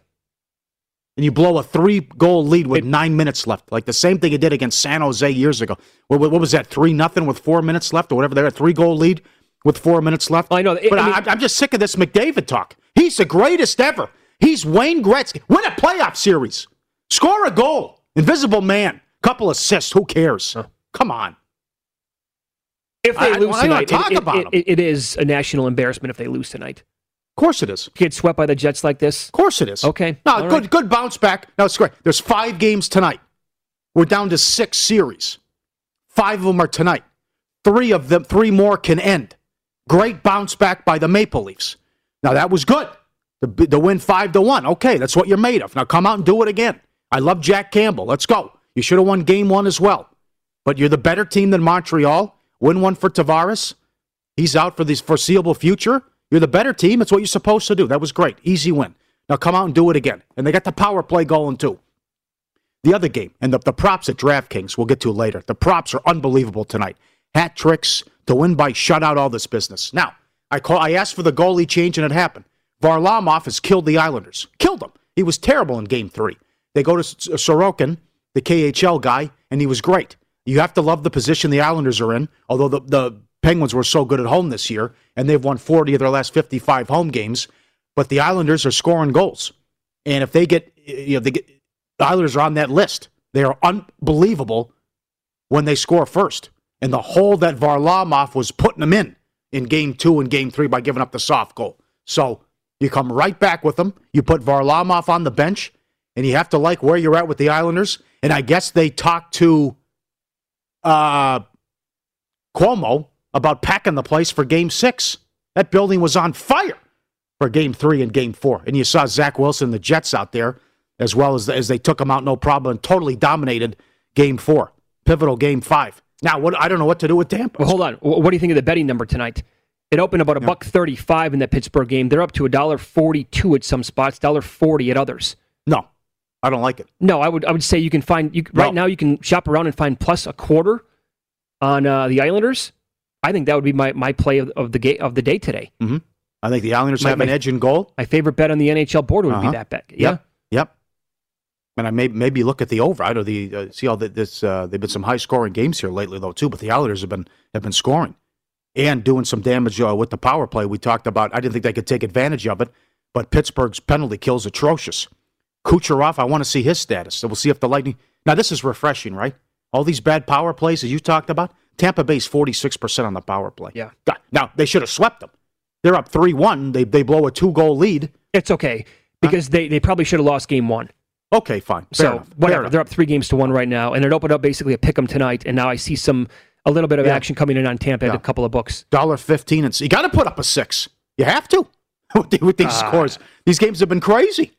And you blow a three goal lead with nine minutes left, like the same thing you did against San Jose years ago. What, what was that? Three nothing with four minutes left, or whatever. They had a three goal lead with four minutes left. I know. but I mean- I'm just sick of this McDavid talk. He's the greatest ever. He's Wayne Gretzky. Win a playoff series. Score a goal. Invisible man. Couple assists. Who cares? Come on. If they I- I- lose I tonight, talk it, about it, it- it is a national embarrassment if they lose tonight. Of course it is. Get swept by the Jets like this. Of course it is. Okay. No, All good, right. good bounce back. No, it's great. There's five games tonight. We're down to six series. Five of them are tonight. Three of them, three more can end. Great bounce back by the Maple Leafs. Now that was good. The, the win five to one. Okay, that's what you're made of. Now come out and do it again. I love Jack Campbell. Let's go. You should have won game one as well. But you're the better team than Montreal. Win one for Tavares. He's out for the foreseeable future. You're the better team. It's what you're supposed to do. That was great. Easy win. Now come out and do it again. And they got the power play going too. The other game and the, the props at DraftKings we'll get to later. The props are unbelievable tonight. Hat tricks to win by shutout, all this business. Now, I call I asked for the goalie change and it happened. Varlamov has killed the Islanders. Killed them. He was terrible in game three. They go to Sorokin, the KHL guy, and he was great. You have to love the position the Islanders are in, although the, the Penguins were so good at home this year, and they've won 40 of their last 55 home games. But the Islanders are scoring goals. And if they get, you know, they get, the Islanders are on that list. They are unbelievable when they score first. And the hole that Varlamov was putting them in in game two and game three by giving up the soft goal. So you come right back with them. You put Varlamov on the bench, and you have to like where you're at with the Islanders. And I guess they talked to uh, Cuomo about packing the place for game six. That building was on fire for game three and game four. And you saw Zach Wilson the Jets out there as well as, as they took them out no problem and totally dominated game four, pivotal game five. Now, what I don't know what to do with Tampa. Well, hold on. What do you think of the betting number tonight? It opened about a buck thirty-five in that Pittsburgh game. They're up to a dollar forty-two at some spots, dollar forty at others. No, I don't like it. No, I would I would say you can find you right now you can shop around and find plus a quarter on uh, the Islanders. I think that would be my, my play of, of the ga- of the day today. Mm-hmm. I think the Islanders My- have an my- edge in goal. My favorite bet on the NHL board would Uh-huh. be that bet. Yeah. Yep. Yep. And I may maybe look at the over. I know the uh, see all that this. Uh, they've been some high scoring games here lately though too. But the Islanders have been have been scoring and doing some damage uh, with the power play. We talked about. I didn't think they could take advantage of it, but Pittsburgh's penalty kills atrocious. Kucherov, I want to see his status. So we'll see if the Lightning. Now this is refreshing, right? All these bad power plays that you talked about. Tampa Bay's forty six percent on the power play. Yeah. God, Now they should have swept them. They're up three one. They they blow a two goal lead. It's okay because they, they probably should have lost game one. Okay, fine. Fair so enough. Whatever, they're up three games to one right now, and it opened up basically a pick 'em tonight, and now I see some a little bit of Yeah. action coming in on Tampa Yeah. a couple of books. dollar fifteen, and you got to put up a six. You have to with these scores. These games have been crazy.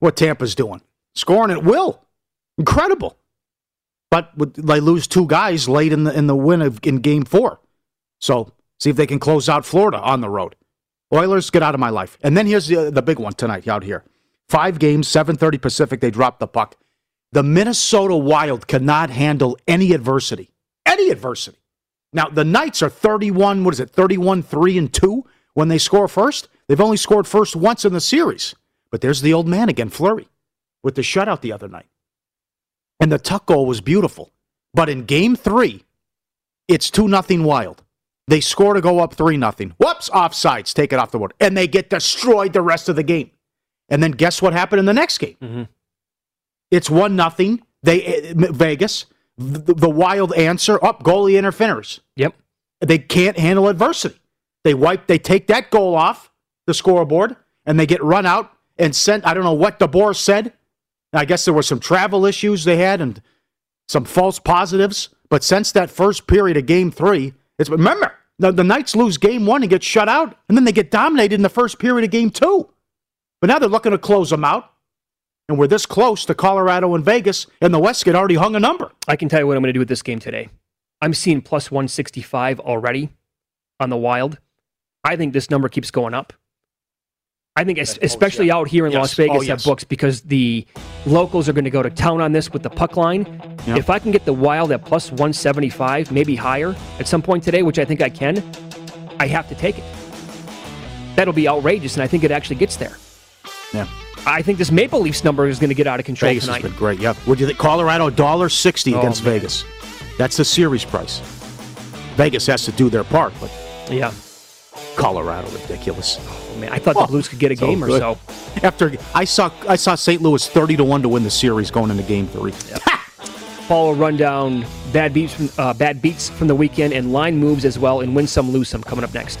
What Tampa's doing, scoring at will, incredible. But with- they lose two guys late in the in the win of in Game Four. So see if they can close out Florida on the road. Oilers get out of my life. And then here's the the big one tonight out here. Five games, seven thirty Pacific. They dropped the puck. The Minnesota Wild cannot handle any adversity. Any adversity. Now, the Knights are 31, what is it, 31 3 and 2 when they score first? They've only scored first once in the series. But there's the old man again, Fleury, with the shutout the other night. And the tuck goal was beautiful. But in game three, it's 2 nothing Wild. They score to go up 3 nothing. Whoops, offsides, take it off the board. And they get destroyed the rest of the game. And then guess what happened in the next game? It's 1 nothing. They eh, Vegas. The, the Wild answer up goalie interference. Yep. They can't handle adversity. They wipe. They take that goal off. the scoreboard, and they get run out and sent. I don't know what DeBoer said. I guess there were some travel issues they had and some false positives. But since that first period of game three, it's remember the, the Knights lose game one and get shut out, and then they get dominated in the first period of game two. But now they're looking to close them out. And we're this close to Colorado and Vegas, and the West get already hung a number. I can tell you what I'm going to do with this game today. I'm seeing plus 165 already on the Wild. I think this number keeps going up. I think, es- especially out here in Yes. Las Vegas Oh, yes. at books, because the locals are going to go to town on this with the puck line. Yep. If I can get the Wild at plus 175, maybe higher at some point today, which I think I can, I have to take it. That'll be outrageous, and I think it actually gets there. Yeah. I think this Maple Leafs number is going to get out of control Vegas tonight. has been great. Yeah. What do you think? Colorado dollar sixty Oh, against man. Vegas. That's the series price. Vegas has to do their part, but Yeah. Colorado ridiculous. Oh, man, I thought the Blues could get a So game or good. so. After I saw I saw St. Louis thirty to one to win the series going into Game Three. Follow rundown bad beats from uh, bad beats from the weekend and line moves as well, and win some, lose some. Coming up next.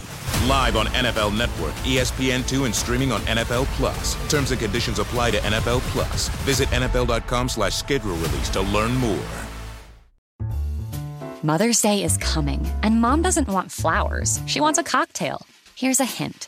Live on NFL Network, E ESPN2, and streaming on NFL Plus. Terms and conditions apply to NFL Plus. Visit NFL.com slash schedule release to learn more. Mother's Day is coming, and mom doesn't want flowers. She wants a cocktail. Here's a hint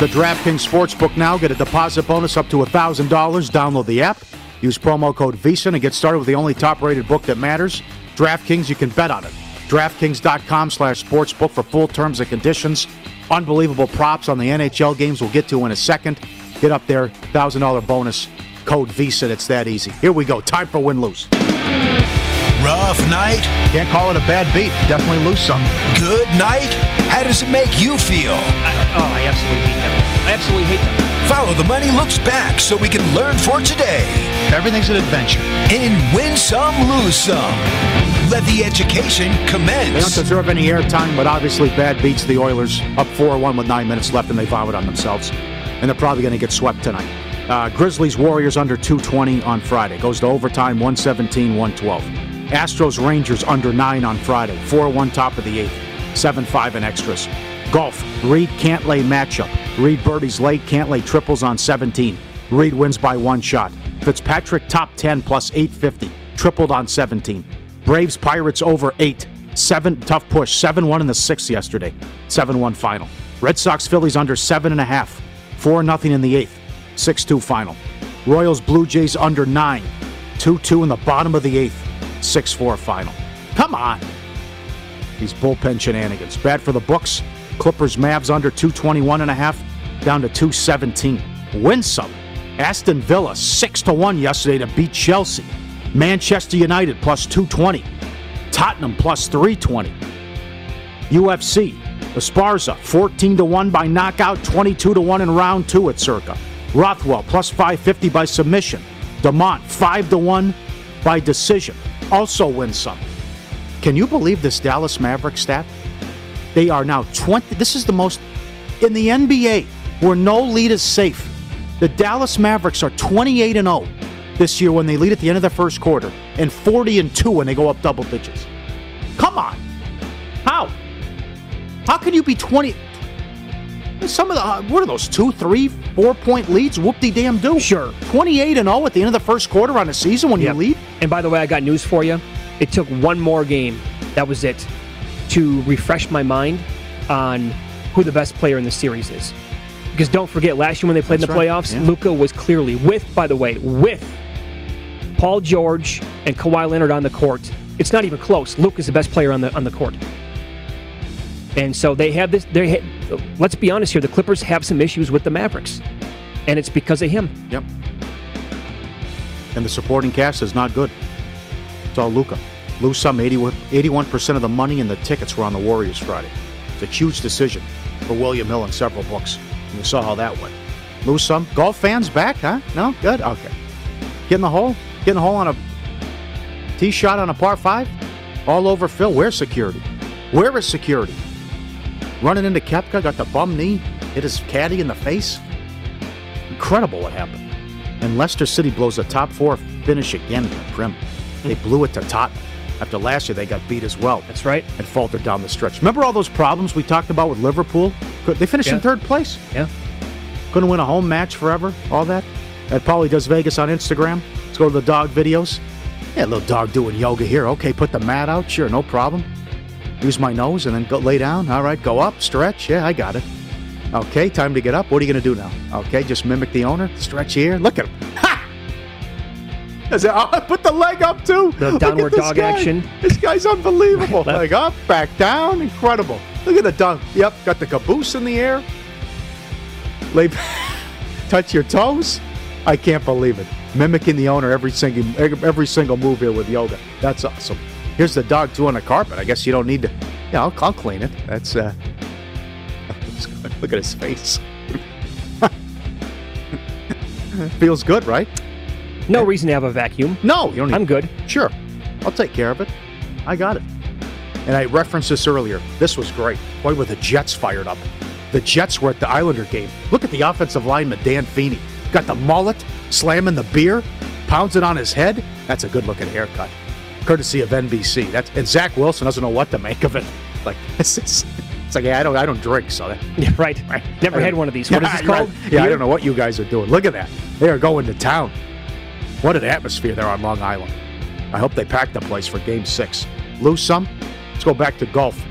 The DraftKings Sportsbook now. Get a deposit bonus up to $1,000. Download the app. Use promo code VSIN and get started with the only top-rated book that matters. DraftKings, you can bet on it. DraftKings.com slash sportsbook for full terms and conditions. Unbelievable props on the NHL games we'll get to in a second. Get up there, $1,000 bonus. Code VSIN. It's that easy. Here we go. Time for win-lose. Rough night? Can't call it a bad beat. Definitely lose some. Good night? How does it make you feel? oh, I absolutely hate them. I I absolutely hate them. Follow the Money looks back so we can learn for today. Everything's an adventure. In Win Some, Lose Some. Let the education commence. They don't deserve any airtime, but obviously bad beats the Oilers up 4-1 with nine minutes left, and they vomit on themselves. And they're probably going to get swept tonight. Uh, Grizzlies Warriors under 220 on Friday. Goes to overtime 117 112. Astros Rangers under 9 on Friday. 4 1 top of the 8th. 7 5 in extras. Golf. Reed Cantlay matchup. Reed birdies late, Cantlay triples on 17. Reed wins by one shot. Fitzpatrick top 10 plus 850. Tripled on 17. Braves Pirates over 8. 7 tough push. 7 1 in the 6th yesterday. 7 1 final. Red Sox Phillies under 7.5. 4 0 in the 8th. 6 2 final. Royals Blue Jays under 9. 2 2 in the bottom of the 8th. 6 4 final. Come on. These bullpen shenanigans. Bad for the books. Clippers Mavs under 221 and a half down to 217. Win some. Aston Villa 6 to 1 yesterday to beat Chelsea. Manchester United plus 220. Tottenham plus 320. UFC. Esparza 14 to 1 by knockout, 22 to 1 in round 2 at Circa. Rothwell plus 550 by submission. Demont 5 to 1 by decision. Also wins some. Can you believe this Dallas Mavericks stat? They are now 20. This is the most in the NBA where no lead is safe. The Dallas Mavericks are 28 and 0 this year when they lead at the end of the first quarter, and 40 and 2 when they go up double digits. Come on. How? How can you be 20? Some of the, uh, what are those, two, three, four point leads? Whoop de damn do. Sure. 28 and 0 at the end of the first quarter on a season when Yep. you lead? And by the way, I got news for you. It took one more game. That was it to refresh my mind on who the best player in the series is. Because don't forget, last year when they played in the right. playoffs, Yeah. Luka was clearly with, by the way, with Paul George and Kawhi Leonard on the court. It's not even close. Luke is the best player on the on the court. And so they have this. They let's be honest here. The Clippers have some issues with the Mavericks, and it's because of him. Yep. And the supporting cast is not good. It's all Luka. Lose some 80, 81% of the money and the tickets were on the Warriors Friday. It's a huge decision for William Hill and several books. And you saw how that went. Lose some. Golf fans back, huh? No? Good? Okay. Get in the hole? Get in the hole on a tee shot on a par five? All over Phil. Where's security? Where is security? Running into Koepka, got the bum knee, hit his caddy in the face. Incredible what happened. And Leicester City blows a top four finish again in the Prim. They hmm. blew it to Tottenham. After last year, they got beat as well. That's right. And faltered down the stretch. Remember all those problems we talked about with Liverpool? They finished in third place. Yeah. Couldn't win a home match forever. All that. At Paulie Does Vegas on Instagram. Let's go to the dog videos. Yeah, little dog doing yoga here. Okay, put the mat out. Sure, no problem. Use my nose and then go lay down. All right, go up, stretch. Yeah, I got it. Okay, time to get up. What are you going to do now? Okay, just mimic the owner. Stretch here. Look at him. Ha! Is it, oh, put the leg up too. The Look downward dog guy. action. This guy's unbelievable. Left. leg up, back down. Incredible. Look at the dunk. Yep, got the caboose in the air. Lay, touch your toes. I can't believe it. Mimicking the owner every single every single move here with yoga. That's awesome. Here's the dog too on the carpet. I guess you don't need to. Yeah, I'll, I'll clean it. That's uh. Look at his face. Feels good, right? No reason to have a vacuum. No, you don't. Need, I'm good. Sure, I'll take care of it. I got it. And I referenced this earlier. This was great. Boy, were the Jets fired up. The Jets were at the Islander game. Look at the offensive lineman, Dan Feeney. Got the mullet, slamming the beer, pounds it on his head. That's a good looking haircut. Courtesy of NBC. That's and Zach Wilson doesn't know what to make of it. Like it's, it's, it's like yeah, I don't I don't drink, so that, Yeah, right. right. Never had one of these. What is this called? right. Yeah, I don't know what you guys are doing. Look at that. They are going to town. What an atmosphere there on Long Island. I hope they pack the place for game six. Lose some? Let's go back to golf.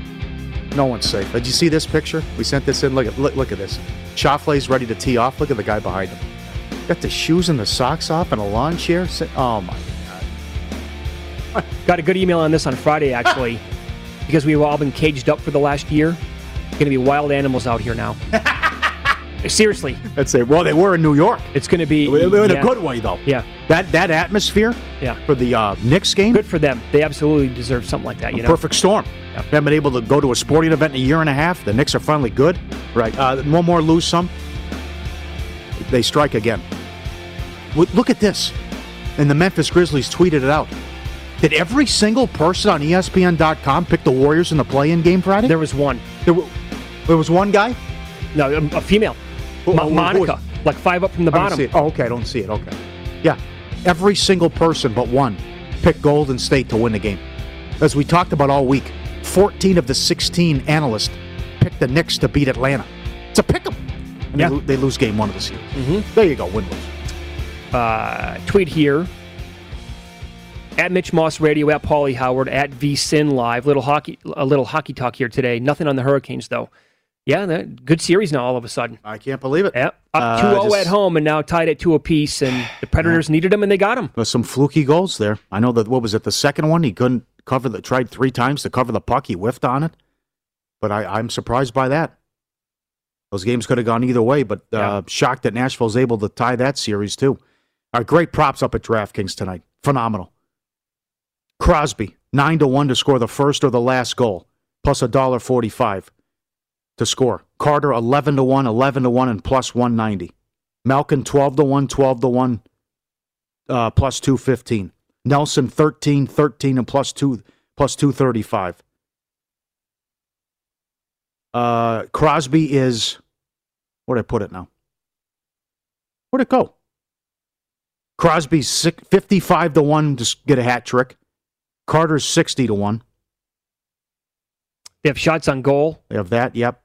No one's safe. Did you see this picture? We sent this in. Look at look, look at this. Schauffele's ready to tee off. Look at the guy behind him. Got the shoes and the socks off and a lawn chair. Oh my Got a good email on this on Friday, actually, because we've all been caged up for the last year. Going to be wild animals out here now. Seriously, That's it. Well, they were in New York. it's going to be In a good way, though. Yeah, That that atmosphere yeah. for the uh, Knicks game. Good for them. They absolutely deserve something like that. You a know, perfect storm. Yep. Haven't been able to go to a sporting event in a year and a half. The Knicks are finally good. Right. Uh, one more lose some. they strike again. Look at this. And the Memphis Grizzlies tweeted it out. Did every single person on ESPN.com pick the Warriors in the play-in game Friday? There was one. There, w- there was one guy. No, a, a female. Who- who- Monica, like five up from the bottom. Oh, okay. I don't see it. Okay. Yeah. Every single person but one picked Golden State to win the game. As we talked about all week, 14 of the 16 analysts picked the Knicks to beat Atlanta. It's a pick 'em. And Yeah. they lose game one of the series. Mm-hmm. There you go. Win lose. uh, tweet here at Mitch Moss Radio at Paulie Howard at VSIN Live. Little hockey, a little hockey talk here today. Nothing on the Hurricanes though. Yeah, good series now. All of a sudden, I can't believe it. Yep, up Uh, 2-0 just- at home and now tied at two apiece. And the Predators needed them and they got them. There's some fluky goals there. I know that. What was it? The second one he couldn't cover the. Tried three times to cover the puck. He whiffed on it. But I, I'm surprised by that. Those games could have gone either way. But uh, shocked that Nashville's able to tie that series too. All right, great props up at DraftKings tonight. Phenomenal. Crosby nine to one to score the first or the last goal, plus a dollar forty-five to score. Carter eleven to one, 11 to one, and plus one ninety. Malkin twelve to one, 12 to one, uh, plus 215. Nelson 13, 13, and plus two, plus 235. Uh, Crosby is, where did I put it now? Where'd it go? Crosby's 55 to 1 to get a hat trick. Carter's 60 to 1. They have shots on goal. They have that, yep.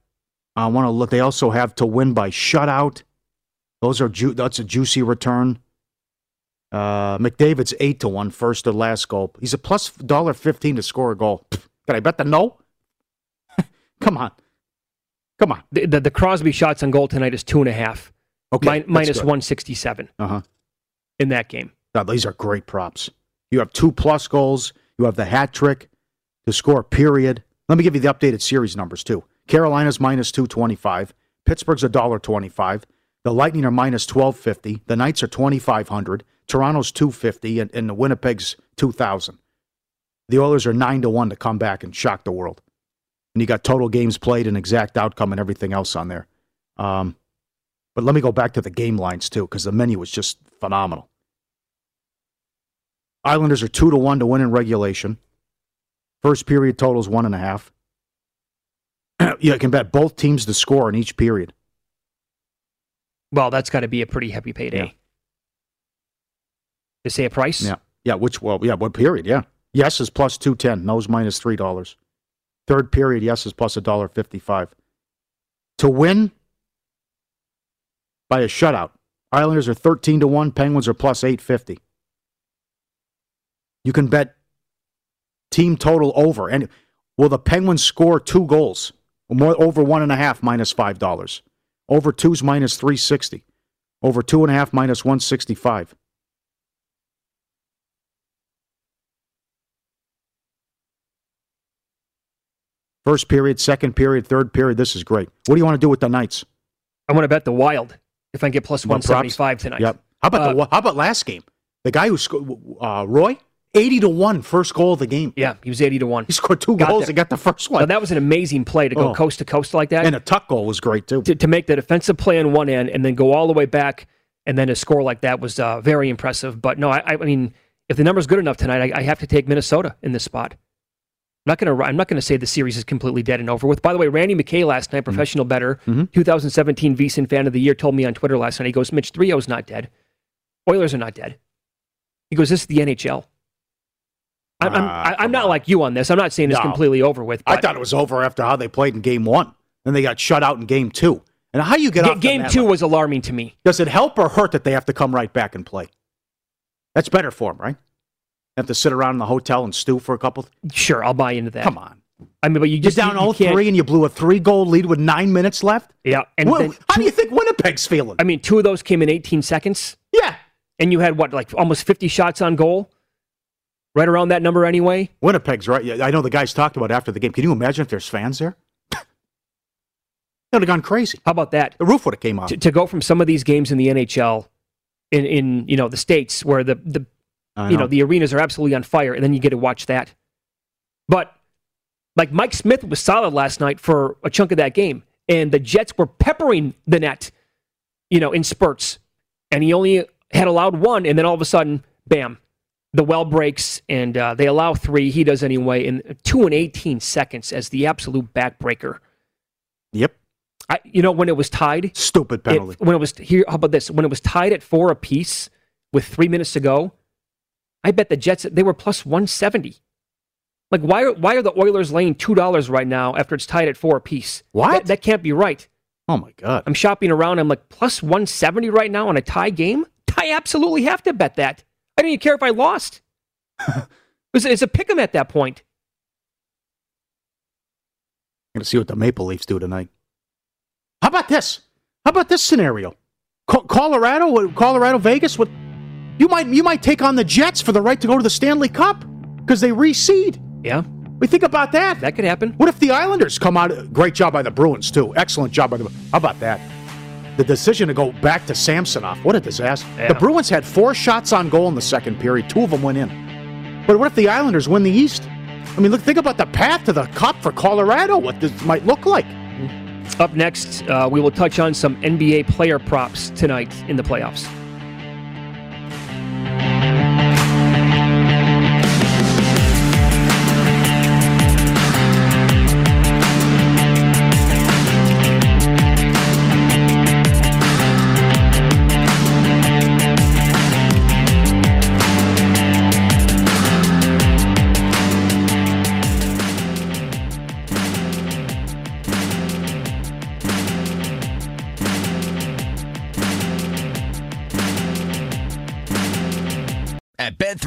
I want to look. They also have to win by shutout. Those are ju- that's a juicy return. Uh, McDavid's eight to one, first to last goal. He's a plus dollar fifteen to score a goal. Pfft, Can I bet the no? Come on, come on. The, the, the Crosby shots on goal tonight is two and a half. Okay, Min- that's 167 Uh huh. in that game. Now, these are great props. You have two plus goals. You have the hat trick to score. Period. Let me give you the updated series numbers too. Carolina's minus two twenty five. Pittsburgh's a dollar twenty five. The Lightning are minus twelve fifty. The Knights are twenty five hundred. Toronto's two fifty, and, and the Winnipeg's two thousand. The Oilers are nine to one to come back and shock the world. And you got total games played and exact outcome and everything else on there. Um, but let me go back to the game lines too, because the menu was just phenomenal. Islanders are two to one to win in regulation. First period totals one and a half. you can bet both teams to score in each period. Well, that's got to be a pretty heavy payday. To say a price? Yeah, yeah. Which well, yeah. What period? Yeah. Yes is plus two ten. No's minus three dollars. Third period, yes is plus a dollar fifty five. To win by a shutout, Islanders are thirteen to one. Penguins are plus eight fifty. You can bet team total over. And will the Penguins score two goals? More over one and a half minus five dollars. Over two's minus three sixty. Over two and a half minus one sixty five. First period, second period, third period. This is great. What do you want to do with the Knights? I want to bet the Wild if I can get plus Want props? 175 tonight. Yep. How about the how about last game? The guy who scored, uh, Roy, eighty to one, first goal of the game. Yeah, he was 80 to 1. He scored two Got goals there. and got the first one. Now, that was an amazing play to go Oh. coast to coast like that. and a tuck goal was great too. to, to make the defensive play on one end and then go all the way back and then a score like that was uh, very impressive. But no, I, I mean, if the number's good enough tonight, I, I have to take Minnesota in this spot. I'm not going to. I'm not going to say the series is completely dead and over with. By the way, Randy McKay last Mm-hmm. night, professional better, 2017 VSiN fan of the year, told me on Twitter last night. He goes, "Mitch, 3-0's not dead. Oilers are not dead." He goes, "This is the NHL." I'm, I'm, I- I'm not like you on this. I'm not saying it's No. completely over with. I thought it was over after how they played in game one. Then they got shut out in game two. And how you get Ga- off game two was alarming to me. Does it help or hurt that they have to come right back and play? That's better for them, right? Have to sit around in the hotel and stew for a couple. Sure, I'll buy into that. Come on. I mean, but you You're just down you, you 0 3 and you blew a three goal lead with nine minutes left? Yeah, and What- then how do you think Winnipeg's feeling? I mean, two of those came in 18 seconds. Yeah. And you had what, like almost 50 shots on goal? Right around that number anyway? Winnipeg's right. Yeah, I know the guys talked about after the game. Can you imagine if there's fans there? they would have gone crazy. How about that? The roof would have came off. To, to go from some of these games in the NHL in, in you know, the States where the, the I you know, know. the arenas are absolutely on fire, and then you get to watch that. But like Mike Smith was solid last night for a chunk of that game, and the Jets were peppering the net. you know, in spurts, and he only had allowed one, and then all of a sudden, bam, the well breaks, and uh, they allow three. He does anyway in two and eighteen seconds as the absolute backbreaker. Yep. I, you know, when it was tied, stupid penalty. It, when it was here, how about this? When it was tied at four apiece with three minutes to go, I bet the Jets they were plus one seventy. Like why are why are the Oilers laying two dollars right now after it's tied at four apiece? What? That, that can't be right. Oh my god! I'm shopping around. I'm like plus one seventy right now on a tie game. I absolutely have to bet that. I don't even care if I lost. it's, it's a pick 'em at that point. I'm gonna see what the Maple Leafs do tonight. How about this? How about this scenario? Co- Colorado, Colorado, Vegas. What you might you might take on the Jets for the right to go to the Stanley Cup because they reseed. Yeah, we think about that. That could happen. What if the Islanders come out? Great job by the Bruins too. Excellent job by the. How about that? The decision to go back to Samsonov. What a disaster. Yeah. The Bruins had four shots on goal in the second period. Two of them went in. But what if the Islanders win the East? I mean, look. Think about the path to the Cup for Colorado. What this might look like. Up next, uh, we will touch on some NBA player props tonight in the playoffs.